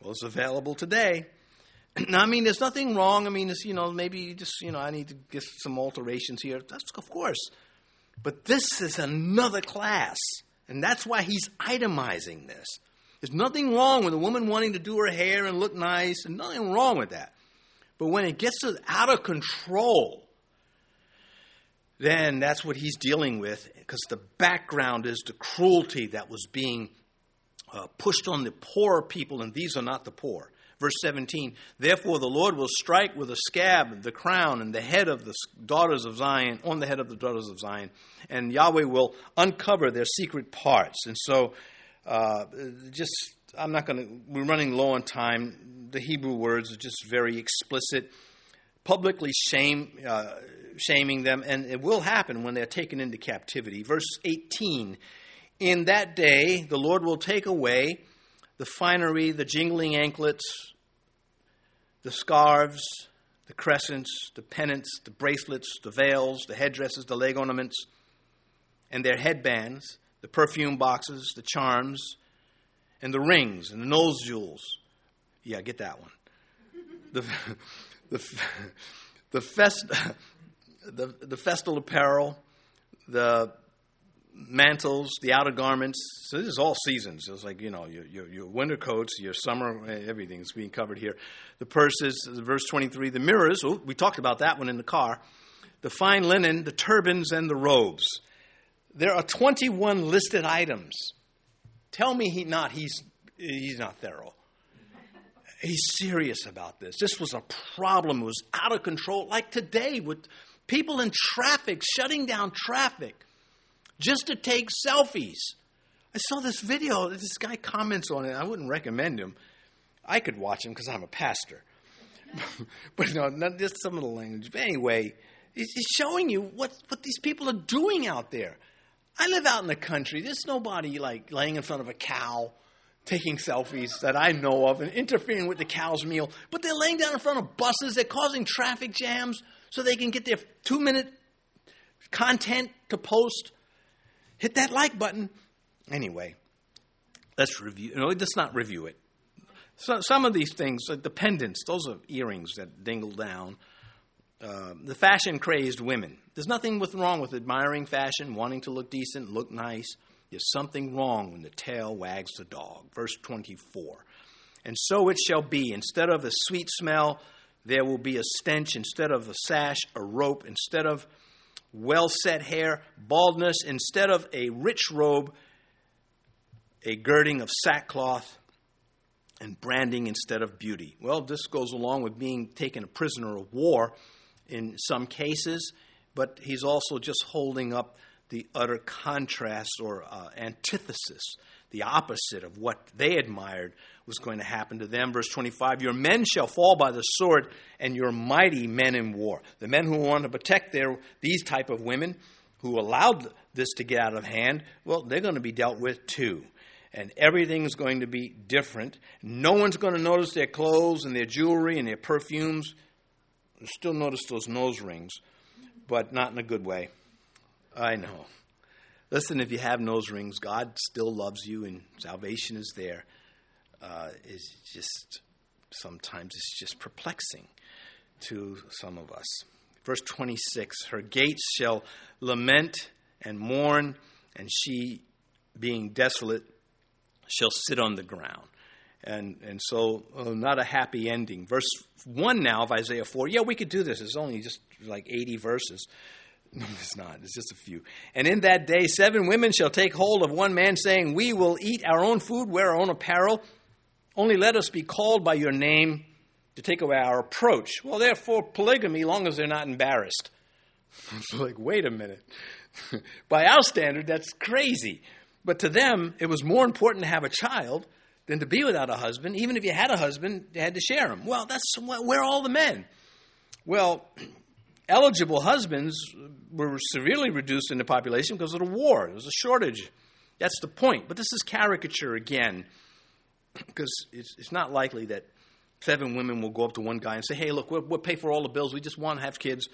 Well, it's available today. Now, I mean, there's nothing wrong. I mean, it's, you know, maybe just, you know, I need to get some alterations here. That's, of course. But this is another class. And that's why he's itemizing this. There's nothing wrong with a woman wanting to do her hair and look nice, and nothing wrong with that. But when it gets out of control, then that's what he's dealing with, because the background is the cruelty that was being uh, pushed on the poor people, and these are not the poor. Verse 17, therefore the Lord will strike with a scab the crown and the head of the daughters of Zion, on the head of the daughters of Zion, and Yahweh will uncover their secret parts. And so, uh, just, I'm not going to, we're running low on time. The Hebrew words are just very explicit, publicly shame, uh, shaming them, and it will happen when they're taken into captivity. Verse 18, in that day the Lord will take away the finery, the jingling anklets, the scarves, the crescents, the pennants, the bracelets, the veils, the headdresses, the leg ornaments, and their headbands, the perfume boxes, the charms, and the rings and the nose jewels. Yeah, get that one. The, the, the, fest, the, the festal apparel, the mantles, the outer garments. So this is all seasons. It's like, you know, your, your, your winter coats, your summer, eh, everything is being covered here. The purses, verse 23, the mirrors, oh, we talked about that one in the car. The fine linen, the turbans, and the robes. There are 21 listed items. Tell me he not, he's, he's not thorough. He's serious about this. This was a problem. It was out of control. Like today with people in traffic, shutting down traffic just to take selfies. I saw this video. This guy comments on it. I wouldn't recommend him. I could watch him because I'm a pastor. but no, not just some of the language. But anyway, he's showing you what, what these people are doing out there. I live out in the country. There's nobody like laying in front of a cow taking selfies that I know of and interfering with the cow's meal. But they're laying down in front of buses. They're causing traffic jams so they can get their two minute content to post hit that like button. Anyway, let's review. No, let's not review it. So, some of these things, the pendants, those are earrings that dingle down. Uh, the fashion crazed women. There's nothing with, wrong with admiring fashion, wanting to look decent, look nice. There's something wrong when the tail wags the dog. Verse 24. And so it shall be. Instead of a sweet smell, there will be a stench. Instead of a sash, a rope. Instead of well set hair, baldness, instead of a rich robe, a girding of sackcloth, and branding instead of beauty. Well, this goes along with being taken a prisoner of war in some cases, but he's also just holding up the utter contrast or uh, antithesis, the opposite of what they admired was going to happen to them. Verse 25 Your men shall fall by the sword, and your mighty men in war. The men who want to protect their, these type of women who allowed this to get out of hand, well, they're going to be dealt with too. And everything's going to be different. No one's going to notice their clothes and their jewelry and their perfumes. You still notice those nose rings, but not in a good way. I know. Listen, if you have nose rings, God still loves you and salvation is there uh, is just sometimes it's just perplexing to some of us. Verse 26 Her gates shall lament and mourn, and she, being desolate, shall sit on the ground. And, and so, uh, not a happy ending. Verse 1 now of Isaiah 4. Yeah, we could do this. It's only just like 80 verses. No, it's not. It's just a few. And in that day, seven women shall take hold of one man, saying, We will eat our own food, wear our own apparel. Only let us be called by your name to take away our approach. Well, therefore, polygamy, long as they're not embarrassed. It's like, wait a minute. by our standard, that's crazy. But to them, it was more important to have a child than to be without a husband. Even if you had a husband, you had to share him. Well, that's where all the men? Well, eligible husbands were severely reduced in the population because of the war. There was a shortage. That's the point. But this is caricature again, because it's, it's not likely that seven women will go up to one guy and say, hey, look, we'll, we'll pay for all the bills. We just want to have kids.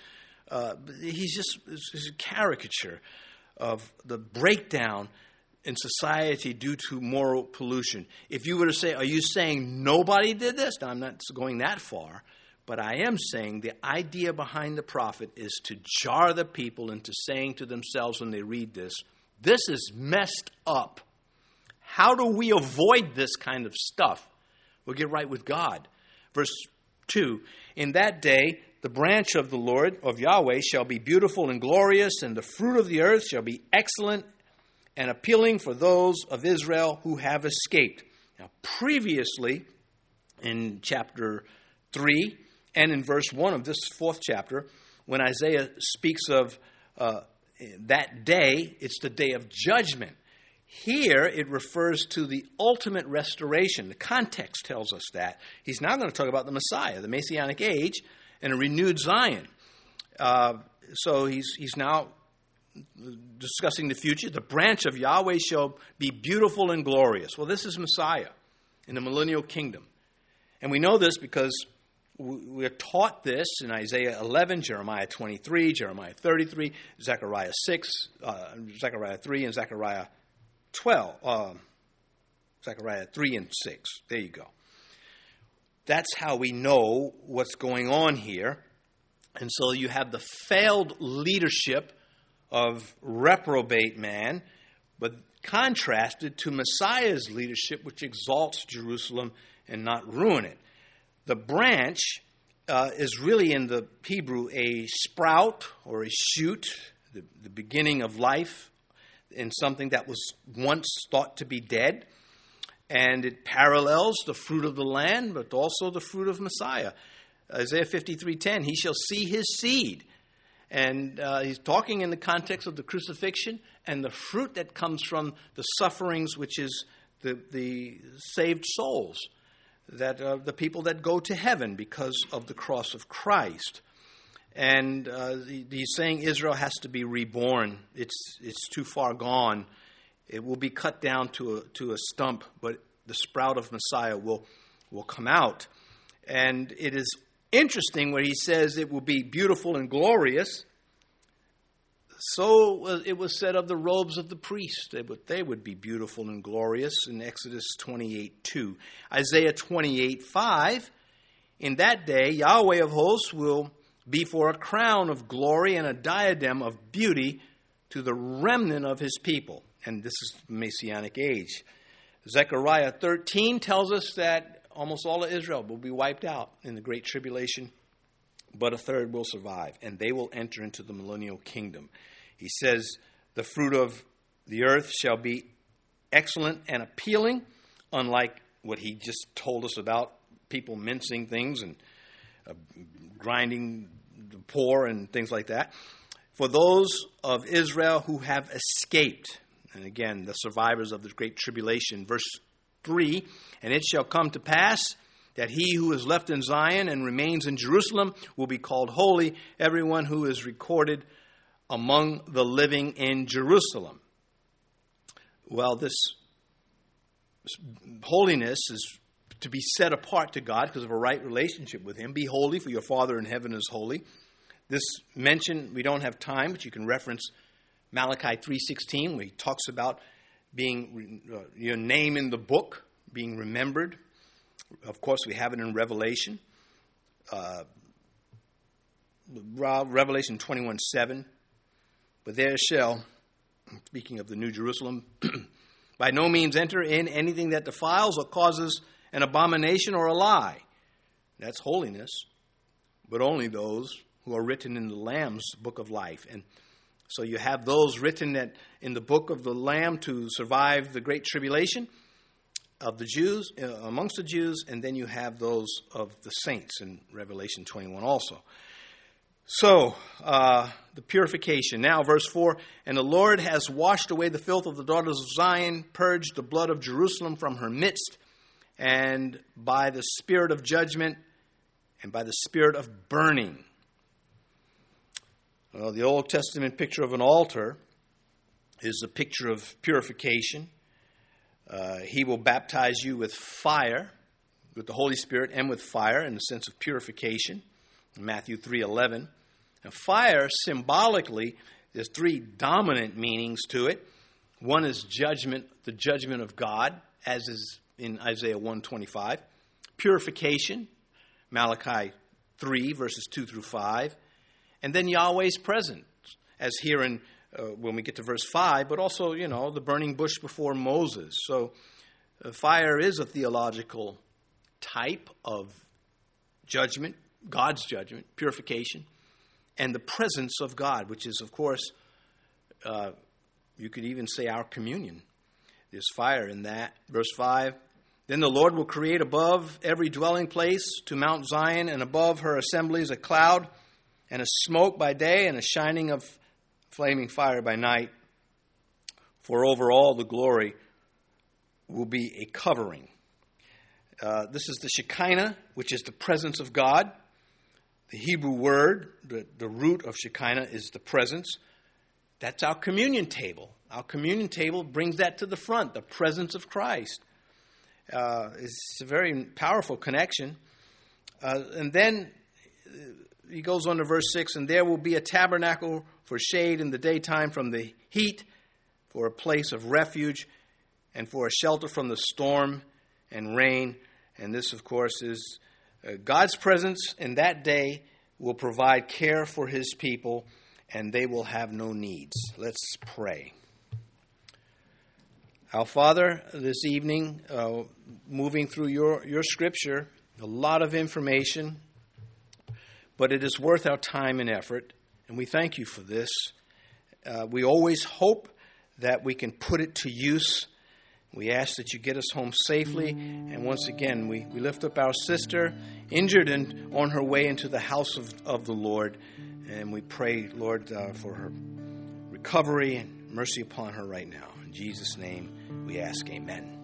Uh, he's just he's a caricature of the breakdown in society due to moral pollution. If you were to say, Are you saying nobody did this? Now, I'm not going that far, but I am saying the idea behind the prophet is to jar the people into saying to themselves when they read this, This is messed up. How do we avoid this kind of stuff? We'll get right with God. Verse 2 In that day, the branch of the Lord, of Yahweh, shall be beautiful and glorious, and the fruit of the earth shall be excellent and appealing for those of Israel who have escaped. Now, previously in chapter 3 and in verse 1 of this fourth chapter, when Isaiah speaks of uh, that day, it's the day of judgment. Here it refers to the ultimate restoration. The context tells us that. He's now going to talk about the Messiah, the Messianic age, and a renewed Zion. Uh, so he's, he's now discussing the future. The branch of Yahweh shall be beautiful and glorious. Well, this is Messiah in the millennial kingdom. And we know this because we're taught this in Isaiah 11, Jeremiah 23, Jeremiah 33, Zechariah 6, uh, Zechariah 3, and Zechariah 12. Uh, Zechariah 3 and 6. There you go. That's how we know what's going on here. And so you have the failed leadership of reprobate man, but contrasted to Messiah's leadership, which exalts Jerusalem and not ruin it. The branch uh, is really in the Hebrew a sprout or a shoot, the, the beginning of life in something that was once thought to be dead. And it parallels the fruit of the land, but also the fruit of Messiah. Isaiah 53:10, he shall see his seed and uh, he's talking in the context of the crucifixion and the fruit that comes from the sufferings, which is the, the saved souls, that uh, the people that go to heaven because of the cross of Christ. And uh, he's saying Israel has to be reborn. It's, it's too far gone. It will be cut down to a, to a stump, but the sprout of Messiah will, will come out. And it is interesting where he says it will be beautiful and glorious. So it was said of the robes of the priest, they would, they would be beautiful and glorious in Exodus 28 2. Isaiah 28 5. In that day, Yahweh of hosts will be for a crown of glory and a diadem of beauty to the remnant of his people. And this is the Messianic age. Zechariah 13 tells us that almost all of Israel will be wiped out in the Great Tribulation, but a third will survive, and they will enter into the millennial kingdom. He says, The fruit of the earth shall be excellent and appealing, unlike what he just told us about people mincing things and uh, grinding the poor and things like that. For those of Israel who have escaped, and again, the survivors of the great tribulation, verse 3 And it shall come to pass that he who is left in Zion and remains in Jerusalem will be called holy, everyone who is recorded among the living in Jerusalem. Well, this holiness is to be set apart to God because of a right relationship with Him. Be holy, for your Father in heaven is holy. This mention we don't have time, but you can reference Malachi 3:16, where he talks about being uh, your name in the book, being remembered. Of course, we have it in Revelation. Uh, Revelation 21 7. But there shall, speaking of the New Jerusalem, by no means enter in anything that defiles or causes an abomination, or a lie. That's holiness, but only those who are written in the Lamb's book of life. And so you have those written in the book of the Lamb to survive the great tribulation of the Jews, uh, amongst the Jews, and then you have those of the saints in Revelation 21 also. So, uh, the purification. Now, verse 4 And the Lord has washed away the filth of the daughters of Zion, purged the blood of Jerusalem from her midst, and by the spirit of judgment and by the spirit of burning. Well, the Old Testament picture of an altar is a picture of purification. Uh, he will baptize you with fire, with the Holy Spirit, and with fire in the sense of purification. Matthew 3:11. Now, fire symbolically, there's three dominant meanings to it. One is judgment, the judgment of God, as is in Isaiah 125. Purification, Malachi 3, verses 2 through 5. And then Yahweh's presence, as here in uh, when we get to verse 5, but also, you know, the burning bush before Moses. So uh, fire is a theological type of judgment, God's judgment, purification, and the presence of God, which is, of course, uh, you could even say our communion. There's fire in that. Verse 5 Then the Lord will create above every dwelling place to Mount Zion and above her assemblies a cloud and a smoke by day and a shining of flaming fire by night. For over all the glory will be a covering. Uh, this is the Shekinah, which is the presence of God. The Hebrew word, the, the root of Shekinah, is the presence. That's our communion table. Our communion table brings that to the front, the presence of Christ. Uh, it's a very powerful connection. Uh, and then he goes on to verse 6 and there will be a tabernacle for shade in the daytime from the heat, for a place of refuge, and for a shelter from the storm and rain. And this, of course, is uh, God's presence in that day will provide care for his people, and they will have no needs. Let's pray. Our Father, this evening, uh, moving through your, your scripture, a lot of information but it is worth our time and effort, and we thank you for this. Uh, we always hope that we can put it to use. We ask that you get us home safely. And once again, we, we lift up our sister, injured and on her way into the house of, of the Lord. And we pray, Lord, uh, for her recovery and mercy upon her right now. In Jesus' name, we ask, Amen.